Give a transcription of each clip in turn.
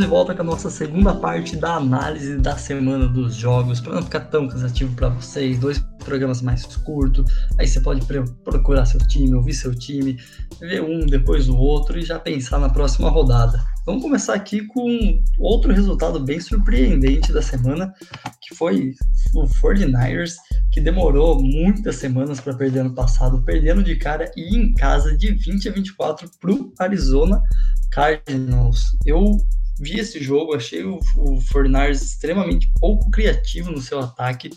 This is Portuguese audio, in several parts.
De volta com a nossa segunda parte da análise da semana dos jogos, para não ficar tão cansativo para vocês, dois programas mais curtos, aí você pode procurar seu time, ouvir seu time, ver um depois o outro e já pensar na próxima rodada. Vamos começar aqui com outro resultado bem surpreendente da semana, que foi o 49ers, que demorou muitas semanas para perder ano passado, perdendo de cara e em casa de 20 a 24 para o Arizona Cardinals. Eu vi esse jogo, achei o, o extremamente pouco criativo no seu ataque.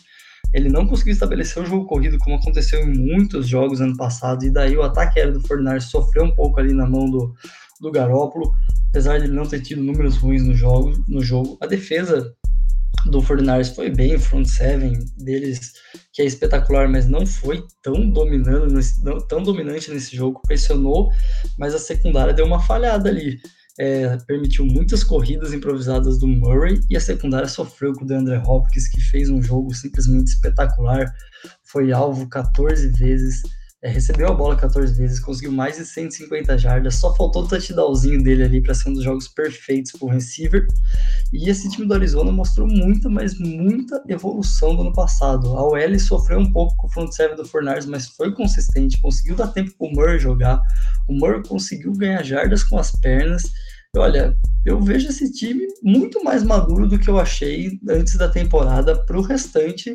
Ele não conseguiu estabelecer o jogo corrido como aconteceu em muitos jogos ano passado, e daí o ataque aéreo do Fornars sofreu um pouco ali na mão do, do Garópolo, apesar de ele não ter tido números ruins no jogo. No jogo. A defesa do Fornars foi bem, o front seven deles, que é espetacular, mas não foi tão dominando, tão dominante nesse jogo, pressionou, mas a secundária deu uma falhada ali é, permitiu muitas corridas improvisadas do Murray e a secundária sofreu com o DeAndre Hopkins, que fez um jogo simplesmente espetacular. Foi alvo 14 vezes, é, recebeu a bola 14 vezes, conseguiu mais de 150 jardas, só faltou o touchdownzinho dele ali para ser um dos jogos perfeitos para o receiver. E esse time do Arizona mostrou muita, mas muita evolução do ano passado. A OL sofreu um pouco com o front seven do Fornars, mas foi consistente, conseguiu dar tempo para o Murray jogar. O Murray conseguiu ganhar jardas com as pernas. Olha, eu vejo esse time muito mais maduro do que eu achei antes da temporada para o restante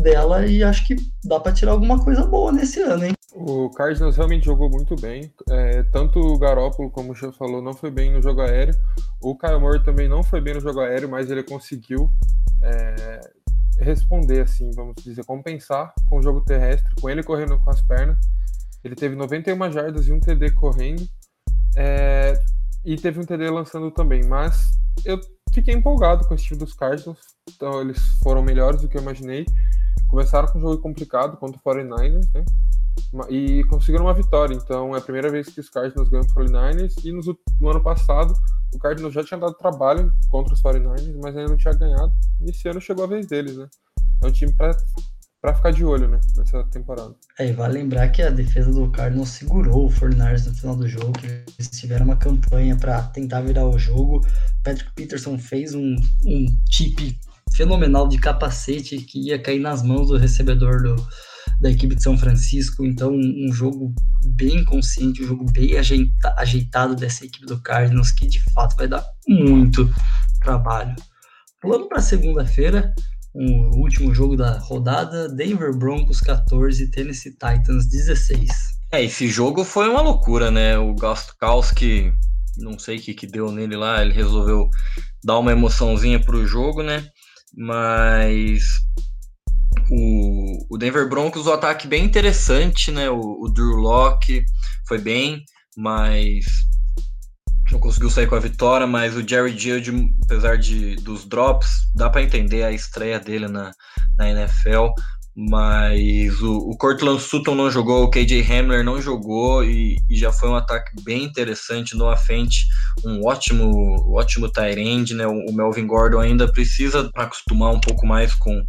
dela e acho que dá para tirar alguma coisa boa nesse ano, hein? O Cardinals realmente jogou muito bem. É, tanto o Garópolo, como o Chão falou, não foi bem no jogo aéreo. O Kyle Moore também não foi bem no jogo aéreo, mas ele conseguiu é, responder, assim, vamos dizer, compensar com o jogo terrestre, com ele correndo com as pernas. Ele teve 91 jardas e um TD correndo. É, e teve um TD lançando também. Mas eu fiquei empolgado com esse time dos Cardinals. Então eles foram melhores do que eu imaginei. Começaram com um jogo complicado contra o 49ers, né? e conseguiram uma vitória. Então é a primeira vez que os Cardinals ganham o 49ers. E no, no, ano passado, o Cardinals já tinha dado trabalho contra os 49ers, mas ainda não tinha ganhado. E esse ano chegou a vez deles, né? É um time para para ficar de olho, né, nessa temporada. É, e vale lembrar que a defesa do Cardinals segurou o 49ers no final do jogo, que eles tiveram uma campanha para tentar virar o jogo. O Patrick Peterson fez um, um chip fenomenal de capacete que ia cair nas mãos do recebedor do, da equipe de São Francisco. Então, um jogo bem consciente, um jogo bem ajeita, ajeitado dessa equipe do Cardinals, que de fato vai dar muito trabalho. Pulando para segunda-feira, o um último jogo da rodada, Denver Broncos 14, Tennessee Titans 16. É, esse jogo foi uma loucura, né? O Gostkowski, não sei o que, que deu nele lá, ele resolveu dar uma emoçãozinha pro jogo, né? Mas o, o Denver Broncos, o ataque bem interessante, né? O, o Drew Locke foi bem, mas não conseguiu sair com a vitória, mas o Jerry Judy, apesar de, dos drops, dá para entender a estreia dele na, na NFL. Mas o, o Cortland Sutton não jogou, o KJ Hamler não jogou e, e, já foi um ataque bem interessante no frente, um ótimo, ótimo end, né? O, o Melvin Gordon ainda precisa acostumar um pouco mais com,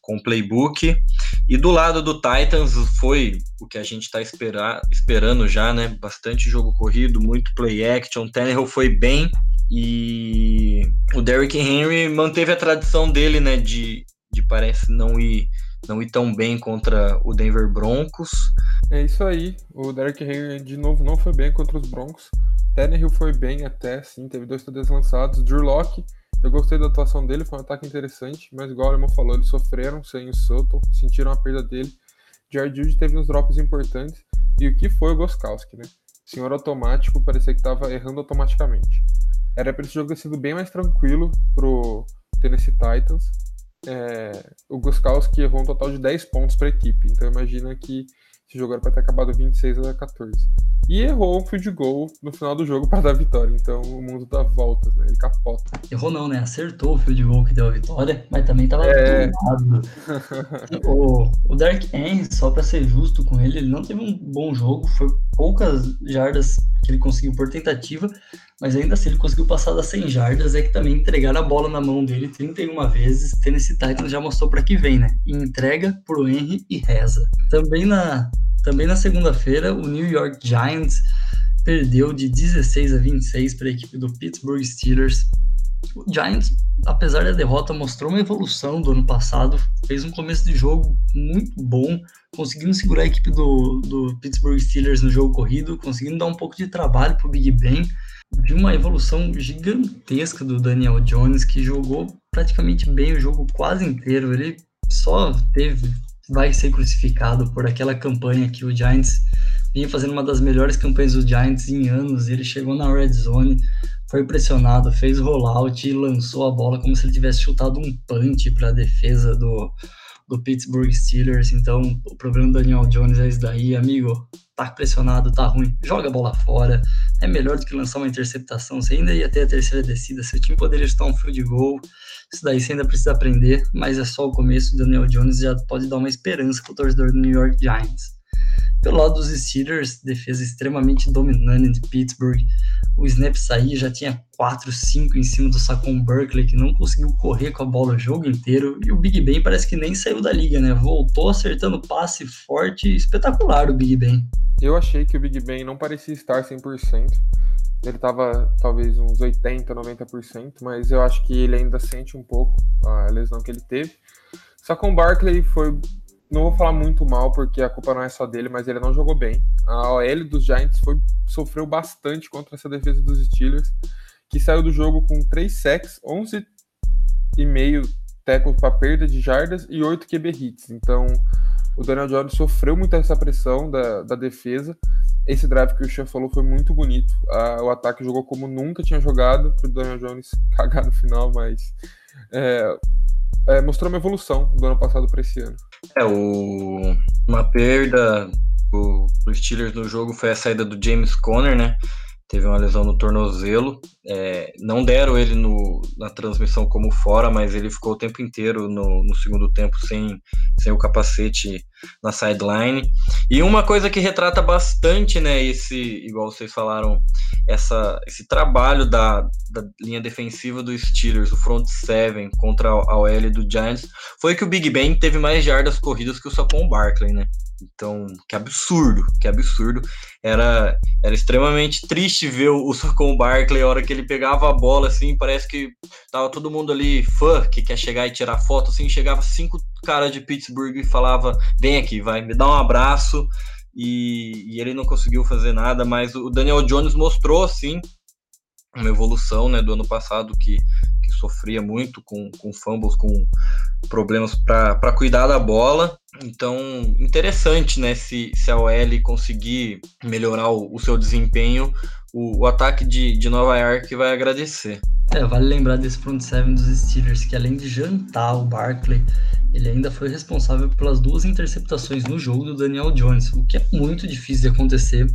com o playbook. E do lado do Titans foi o que a gente está esperando já, né? Bastante jogo corrido, muito play action. Tannehill foi bem e o Derrick Henry manteve a tradição dele, né? De, de parece não ir não ir tão bem contra o Denver Broncos. É isso aí. O Derrick Henry de novo não foi bem contra os Broncos. Tannehill foi bem até, sim, teve dois TDs lançados. Drew Locke, eu gostei da atuação dele, foi um ataque interessante, mas igual o irmão falou, eles sofreram sem o Sutton, sentiram a perda dele. Jared Judy teve uns drops importantes. E o que foi o Goskowski, né? Senhor automático, parecia que estava errando automaticamente. Era para esse jogo ter sido bem mais tranquilo pro Tennessee Titans, é, o Guskowski errou um total de 10 pontos para a equipe. Então imagina que esse jogo era para ter acabado 26 a 14. E errou um field goal no final do jogo para dar a vitória. Então o mundo dá voltas, né? Ele capota. Errou não, né? Acertou o field goal que deu a vitória, mas também tava é... o, o Dark só para ser justo com ele, ele não teve um bom jogo. Foi poucas jardas que ele conseguiu por tentativa, mas ainda assim ele conseguiu passar das 100 jardas, é que também entregaram a bola na mão dele 31 vezes, Tennessee Titans já mostrou para que vem, né? E entrega pro Henry e reza. Também na, também na segunda-feira, o New York Giants perdeu de 16 a 26 para a equipe do Pittsburgh Steelers. O Giants, apesar da derrota, mostrou uma evolução do ano passado, fez um começo de jogo muito bom, conseguindo segurar a equipe do, do Pittsburgh Steelers no jogo corrido, conseguindo dar um pouco de trabalho para o Big Ben. Vi uma evolução gigantesca do Daniel Jones, que jogou praticamente bem o jogo quase inteiro. Ele só teve, vai ser crucificado por aquela campanha que o Giants vinha fazendo uma das melhores campanhas do Giants em anos. Ele chegou na red zone, foi pressionado, fez rollout e lançou a bola como se ele tivesse chutado um punch para a defesa do, do Pittsburgh Steelers. Então, o problema do Daniel Jones é isso daí, amigo. Tá pressionado, tá ruim, joga a bola fora. É melhor do que lançar uma interceptação. Você ainda ia ter a terceira descida, seu time poderia chutar um field goal. Isso daí você ainda precisa aprender, mas é só o começo. O Daniel Jones já pode dar uma esperança pro torcedor do New York Giants. Pelo lado dos Steelers, defesa extremamente dominante de Pittsburgh. O snap saía, já tinha 4, 5 em cima do Saquon Berkeley, que não conseguiu correr com a bola o jogo inteiro. E o Big Ben parece que nem saiu da liga, né? Voltou acertando passe forte, espetacular o Big Ben. Eu achei que o Big Ben não parecia estar 100%. Ele estava talvez uns 80, 90%, mas eu acho que ele ainda sente um pouco a lesão que ele teve. Saquon Barkley foi não vou falar muito mal, porque a culpa não é só dele, mas ele não jogou bem. A OL dos Giants foi, sofreu bastante contra essa defesa dos Steelers, que saiu do jogo com 3 sacks, 11 e meio tackles para perda de jardas e 8 QB hits. Então, o Daniel Jones sofreu muito essa pressão da, da defesa. Esse drive que o Chan falou foi muito bonito. o ataque jogou como nunca tinha jogado, para o Daniel Jones cagar no final, mas é, é, mostrou uma evolução do ano passado para esse ano. É, o... uma perda pro, pro Steelers no jogo foi a saída do James Conner, né? Teve uma lesão no tornozelo. É, não deram ele no, na transmissão como fora, mas ele ficou o tempo inteiro no, no segundo tempo sem, sem o capacete na sideline. E uma coisa que retrata bastante, né, esse, igual vocês falaram, essa, esse trabalho da, da linha defensiva do Steelers, o front seven contra a OL do Giants, foi que o Big Ben teve mais jardas corridas que o Saquon Barkley, né? Então, que absurdo, que absurdo. Era, era extremamente triste ver o, o Saquon Barkley, a hora que ele pegava a bola, assim, parece que tava todo mundo ali, fã, que quer chegar e tirar foto, assim, chegava cinco caras de Pittsburgh e falava, vem aqui, vai, me dá um abraço, e, e ele não conseguiu fazer nada, mas o Daniel Jones mostrou, assim, uma evolução, né, do ano passado, que, que sofria muito com, com fumbles, com problemas para cuidar da bola, então, interessante, né? Se, se a OL conseguir melhorar o, o seu desempenho, o, o ataque de, de Nova York vai agradecer. É, vale lembrar desse front seven dos Steelers, que além de jantar o Barkley, ele ainda foi responsável pelas duas interceptações no jogo do Daniel Jones, o que é muito difícil de acontecer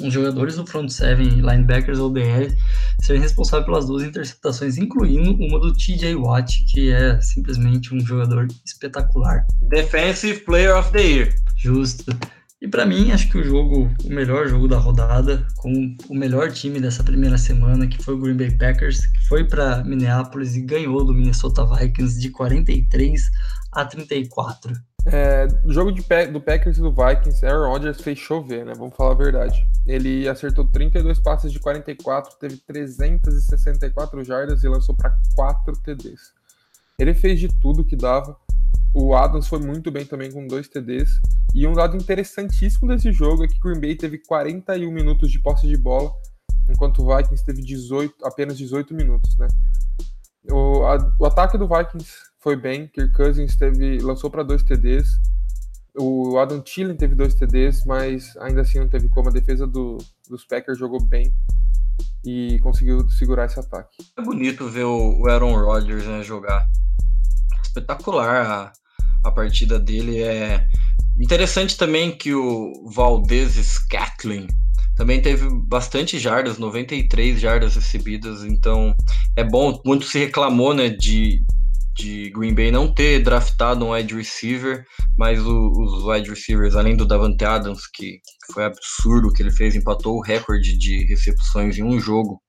os jogadores do front seven, linebackers ou BR, serem responsáveis pelas duas interceptações, incluindo uma do TJ Watt, que é simplesmente um jogador espetacular. Defensive Player of the Year. Justo. E para mim, acho que o jogo, o melhor jogo da rodada, com o melhor time dessa primeira semana, que foi o Green Bay Packers, que foi para Minneapolis e ganhou do Minnesota Vikings de 43 a 34. É, no jogo de, do Packers e do Vikings, Aaron Rodgers fez chover, né? Vamos falar a verdade. Ele acertou 32 passes de 44, teve 364 jardas e lançou para 4 TDs. Ele fez de tudo que dava. O Adams foi muito bem também com dois TDs. E um dado interessantíssimo desse jogo é que Green Bay teve 41 minutos de posse de bola, enquanto o Vikings teve 18, apenas 18 minutos, né? O, a, o ataque do Vikings foi bem. Kirk Cousins teve, lançou para dois TDs. O Adam Thielen teve dois TDs, mas ainda assim não teve como. A defesa do, dos Packers jogou bem e conseguiu segurar esse ataque. É bonito ver o Aaron Rodgers né, jogar. Espetacular a, partida dele. É interessante também que o Valdez Scatling também teve bastante jardas, 93 jardas recebidas, então é bom. Muito se reclamou né, de, de Green Bay não ter draftado um wide receiver, mas o, os wide receivers, além do Davante Adams, que foi absurdo o que ele fez, empatou o recorde de recepções em um jogo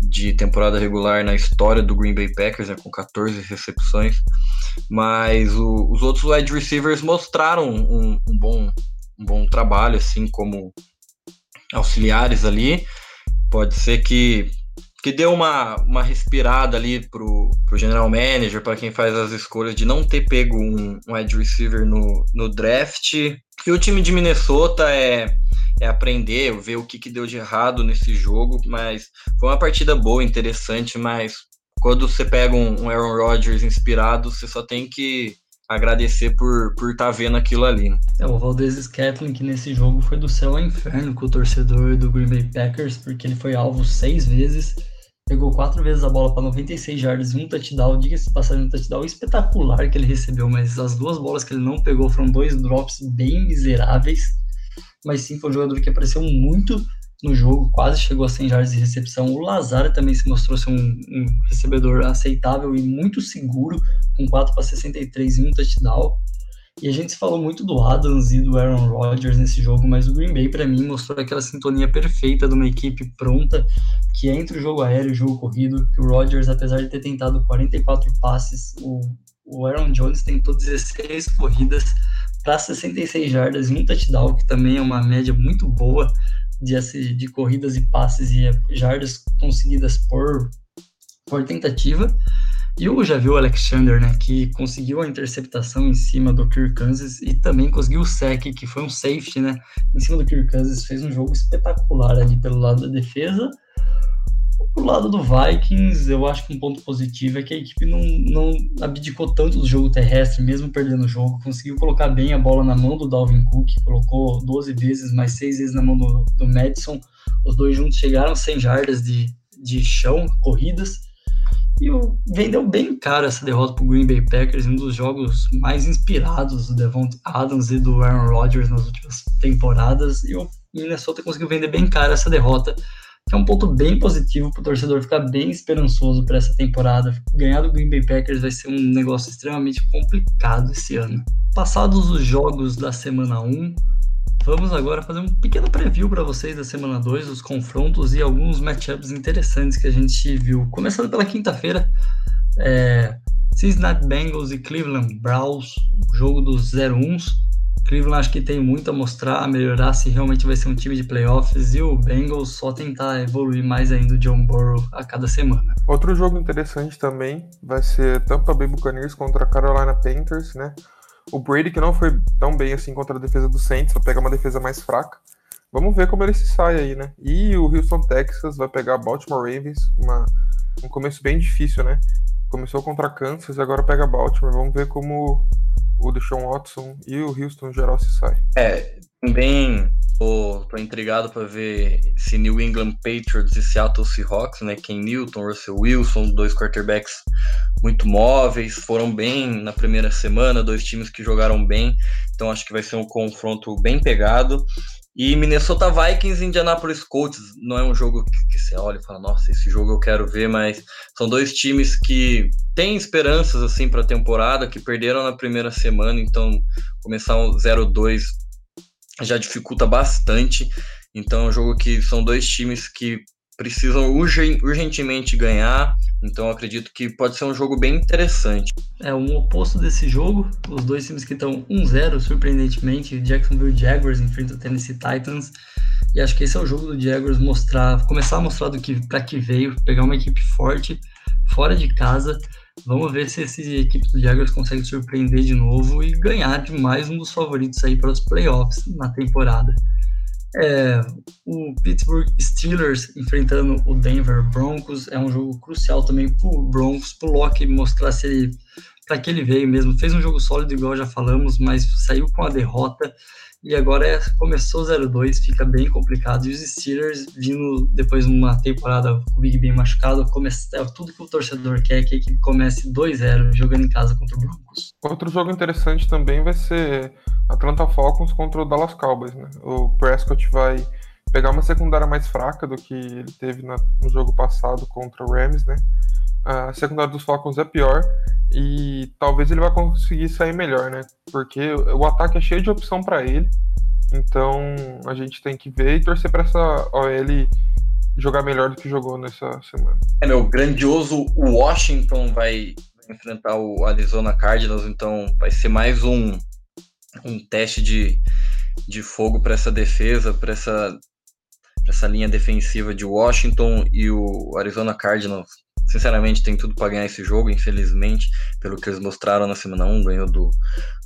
de temporada regular na história do Green Bay Packers, né, com 14 recepções. Mas o, os outros wide receivers mostraram um, um, bom, um bom trabalho, assim como auxiliares ali. Pode ser que que deu uma, uma respirada ali pro, pro general manager, para quem faz as escolhas, de não ter pego um, um wide receiver no, no draft. E o time de Minnesota é, é aprender, ver o que, que deu de errado nesse jogo, mas foi uma partida boa, interessante, mas quando você pega um, Aaron Rodgers inspirado, você só tem que agradecer por por estar tá vendo aquilo ali. Né? É, o Valdez Scantling que nesse jogo foi do céu ao inferno com o torcedor do Green Bay Packers, porque ele foi alvo seis vezes, pegou quatro vezes a bola para 96 jardas e um touchdown, diga-se passagem um touchdown espetacular que ele recebeu, mas as duas bolas que ele não pegou foram dois drops bem miseráveis, mas sim foi um jogador que apareceu muito no jogo, quase chegou a 100 jardas de recepção. O Lazar também se mostrou ser um, um recebedor aceitável e muito seguro, com 4 para 63 e um touchdown. E a gente falou muito do Adams e do Aaron Rodgers nesse jogo, mas o Green Bay, para mim, mostrou aquela sintonia perfeita de uma equipe pronta, que é entre o jogo aéreo e o jogo corrido, que o Rodgers, apesar de ter tentado 44 passes, o, o Aaron Jones tentou 16 corridas para 66 jardas e um touchdown, que também é uma média muito boa de, de corridas e passes e jardas conseguidas por, por tentativa. E o já viu o Alexander, né, que conseguiu a interceptação em cima do Kirk Kansas e também conseguiu o sec, que foi um safety, né, em cima do Kirk Kansas, fez um jogo espetacular ali pelo lado da defesa. Pro lado do Vikings, eu acho que um ponto positivo é que a equipe não, não abdicou tanto do jogo terrestre, mesmo perdendo o jogo, conseguiu colocar bem a bola na mão do Dalvin Cook, colocou 12 vezes, mais 6 vezes na mão do, do Madison. Os dois juntos chegaram 100 jardas de, de chão, corridas, e o, vendeu bem caro essa derrota para o Green Bay Packers, um dos jogos mais inspirados do Devon Adams e do Aaron Rodgers nas últimas temporadas, e o Minnesota conseguiu vender bem caro essa derrota é um ponto bem positivo para o torcedor ficar bem esperançoso para essa temporada. Ganhar do Green Bay Packers vai ser um negócio extremamente complicado esse ano. Passados os jogos da semana 1, vamos agora fazer um pequeno preview para vocês da semana 2, os confrontos e alguns matchups interessantes que a gente viu. Começando pela quinta-feira, é, Cincinnati Bengals e Cleveland Browns, o jogo dos 0-1s. Cleveland acho que tem muito a mostrar, a melhorar se realmente vai ser um time de playoffs e o Bengals só tentar evoluir mais ainda o John Burrow a cada semana. Outro jogo interessante também vai ser Tampa Bay Buccaneers contra a Carolina Panthers, né? O Brady que não foi tão bem assim contra a defesa do Saints, vai pegar uma defesa mais fraca. Vamos ver como ele se sai aí, né? E o Houston Texas vai pegar Baltimore Ravens, uma, um começo bem difícil, né? Começou contra Kansas agora pega Baltimore. Vamos ver como o Deshaun Watson e o Houston geral se sai. É, também tô, tô intrigado para ver se New England Patriots e Seattle Seahawks, né? Ken Newton, Russell Wilson, dois quarterbacks muito móveis, foram bem na primeira semana, dois times que jogaram bem, então acho que vai ser um confronto bem pegado. E Minnesota Vikings e Indianapolis Colts não é um jogo que, que, você olha e fala, nossa, esse jogo eu quero ver, mas são dois times que têm esperanças assim para a temporada, que perderam na primeira semana, então começar um 0-2 já dificulta bastante. Então é um jogo que são dois times que precisam urgentemente ganhar então acredito que pode ser um jogo bem interessante. É um oposto desse jogo, os dois times que estão 1-0, surpreendentemente, Jacksonville Jaguars enfrenta o Tennessee Titans. E acho que esse é o jogo do Jaguars mostrar, começar a mostrar do que para que veio, pegar uma equipe forte fora de casa. Vamos ver se essa equipe do Jaguars consegue surpreender de novo e ganhar de mais um dos favoritos aí para os playoffs na temporada. É, o Pittsburgh Steelers enfrentando o Denver Broncos é um jogo crucial também para o Broncos, para o Locke mostrar se ele para que ele veio mesmo. Fez um jogo sólido, igual já falamos, mas saiu com a derrota e agora é, começou 0-2, fica bem complicado. E os Steelers, vindo depois de uma temporada com o Big Ben machucado, começa, é tudo que o torcedor quer que a equipe comece 2-0 jogando em casa contra o Broncos. Outro jogo interessante também vai ser Atlanta Falcons contra o Dallas Cowboys. Né? O Prescott vai pegar uma secundária mais fraca do que ele teve na, no jogo passado contra o Rams, né? A secundária dos Falcons é pior e talvez ele vá conseguir sair melhor, né? Porque o ataque é cheio de opção para ele. Então a gente tem que ver e torcer para essa OL jogar melhor do que jogou nessa semana. É, meu grandioso Washington vai enfrentar o Arizona Cardinals, então vai ser mais um um teste de, de fogo para essa defesa, para essa essa linha defensiva de Washington e o Arizona Cardinals. Sinceramente, tem tudo para ganhar esse jogo, infelizmente, pelo que eles mostraram na semana 1, ganhou do,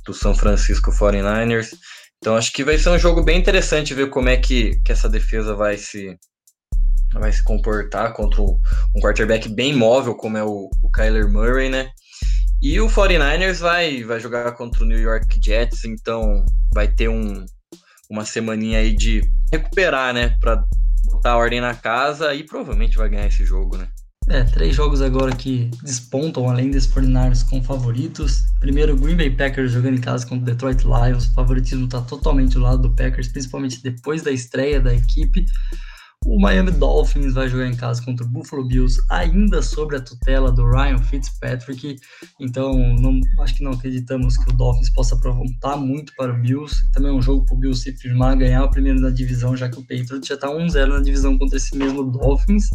do São Francisco 49ers. Então acho que vai ser um jogo bem interessante ver como é que, que essa defesa vai se, vai se comportar contra um quarterback bem móvel, como é o, o Kyler Murray, né? E o 49ers vai, vai jogar contra o New York Jets, então vai ter um, uma semaninha aí de recuperar, né? Para botar a ordem na casa e provavelmente vai ganhar esse jogo, né? É, três jogos agora que despontam além dos 49ers como favoritos. Primeiro, Green Bay Packers jogando em casa contra o Detroit Lions. O favoritismo está totalmente do lado do Packers, principalmente depois da estreia da equipe. O Miami Dolphins vai jogar em casa contra o Buffalo Bills, ainda sobre a tutela do Ryan Fitzpatrick. Então, não, acho que não acreditamos que o Dolphins possa aprontar muito para o Bills. Também é um jogo para o Bills se firmar, ganhar o primeiro da divisão, já que o Patriots já está 1-0 na divisão contra esse mesmo Dolphins.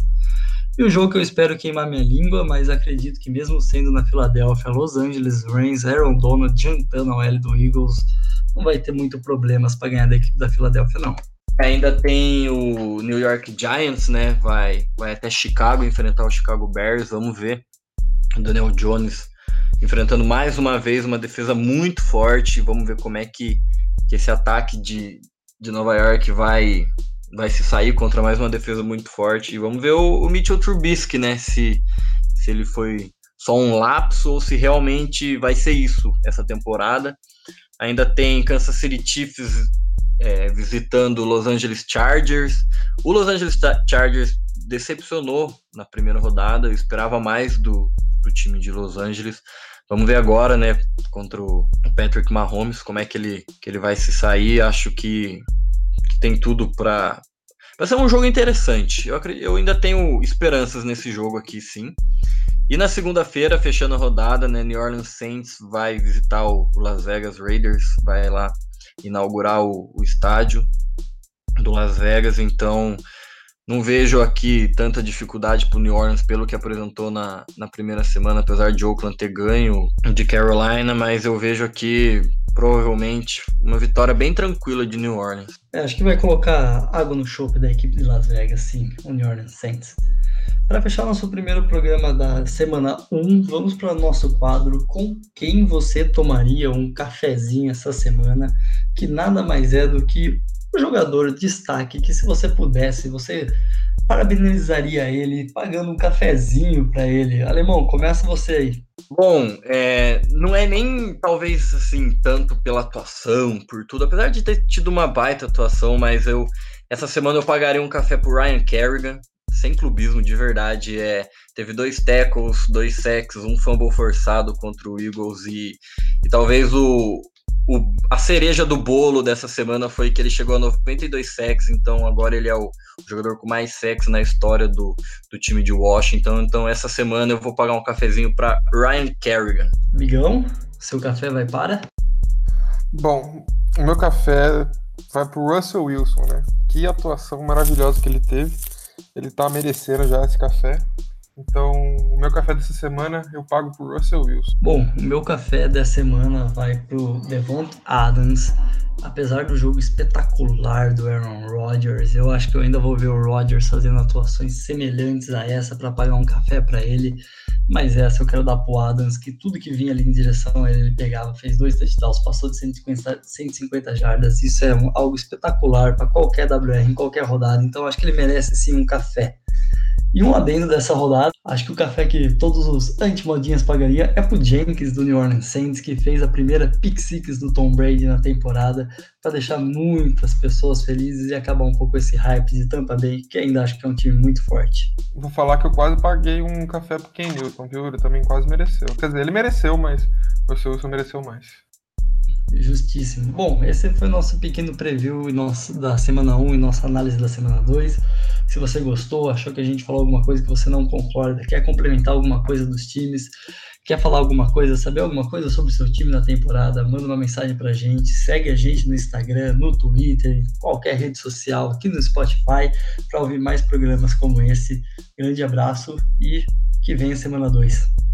E o jogo que eu espero queimar minha língua, mas acredito que mesmo sendo na Filadélfia, Los Angeles Rams, Aaron Donald jantando a L do Eagles, não vai ter muito problemas para ganhar da equipe da Filadélfia, não. Ainda tem o New York Giants, né? Vai, vai até Chicago enfrentar o Chicago Bears. Vamos ver. Daniel Jones enfrentando mais uma vez uma defesa muito forte. Vamos ver como é que, que esse ataque de, de Nova York vai, vai se sair contra mais uma defesa muito forte. E vamos ver o, o Mitchell Trubisky, né? Se, se ele foi só um lapso ou se realmente vai ser isso essa temporada. Ainda tem Kansas City Chiefs é, visitando o Los Angeles Chargers. O Los Angeles Chargers decepcionou na primeira rodada, eu esperava mais do, do time de Los Angeles. Vamos ver agora, né, contra o Patrick Mahomes, como é que ele, que ele vai se sair. Acho que, que tem tudo para. Ser um jogo interessante. Eu, acredito, eu ainda tenho esperanças nesse jogo aqui, sim. E na segunda-feira, fechando a rodada, né, New Orleans Saints vai visitar o Las Vegas Raiders, vai lá inaugurar o, o estádio do Las Vegas, então não vejo aqui tanta dificuldade para o New Orleans pelo que apresentou na, na primeira semana, apesar de Oakland ter ganho de Carolina, mas eu vejo aqui provavelmente uma vitória bem tranquila de New Orleans. É, acho que vai colocar água no chope da equipe de Las Vegas, sim, o New Orleans Saints. Para fechar nosso primeiro programa da semana 1, vamos para o nosso quadro Com quem você tomaria um cafezinho essa semana, que nada mais é do que um jogador de destaque que se você pudesse, você parabenizaria ele pagando um cafezinho para ele. Alemão, começa você aí. Bom, é, não é nem talvez assim tanto pela atuação, por tudo, apesar de ter tido uma baita atuação, mas eu essa semana eu pagaria um café pro Ryan Kerrigan, sem clubismo, de verdade. É, teve dois tackles, dois sacks, um fumble forçado contra o Eagles e, e talvez o, o, a cereja do bolo dessa semana foi que ele chegou a 92 sacks, então agora ele é o, jogador com mais sacks na história do, do time de Washington. Então essa semana eu vou pagar um cafezinho para Ryan Kerrigan. Migão, seu café vai para? Bom, o meu café vai para o Russell Wilson, né? Que atuação maravilhosa que ele teve. Ele tá merecendo já esse café. Então, o meu café dessa semana eu pago pro Russell Wilson. Bom, o meu café dessa semana vai pro Devont Adams. Apesar do jogo espetacular do Aaron Rodgers, eu acho que eu ainda vou ver o Rodgers fazendo atuações semelhantes a essa para pagar um café para ele. Mas essa eu quero dar pro Adams, que tudo que vinha ali em direção a ele, ele pegava, fez dois touchdowns, passou de 150, 150 jardas. Isso é um, algo espetacular para qualquer WR em qualquer rodada. Então acho que ele merece sim um café. E um adendo dessa rodada, acho que o café que todos os anti-modinhas pagaria é pro Jenkins do New Orleans Saints, que fez a primeira pick six do Tom Brady na temporada, para deixar muitas pessoas felizes e acabar um pouco esse hype de Tampa Bay, que ainda acho que é um time muito forte. Vou falar que eu quase paguei um café pro Ken Newton, viu? Ele também quase mereceu. Quer dizer, ele mereceu, mas o Wilson mereceu mais. Justíssimo. Bom, esse foi o nosso pequeno preview nosso, da semana 1 e nossa análise da semana 2. Se você gostou, achou que a gente falou alguma coisa que você não concorda, quer complementar alguma coisa dos times, quer falar alguma coisa, saber alguma coisa sobre o seu time na temporada, manda uma mensagem pra gente, segue a gente no Instagram, no Twitter, em qualquer rede social, aqui no Spotify, para ouvir mais programas como esse. Grande abraço e que venha semana 2.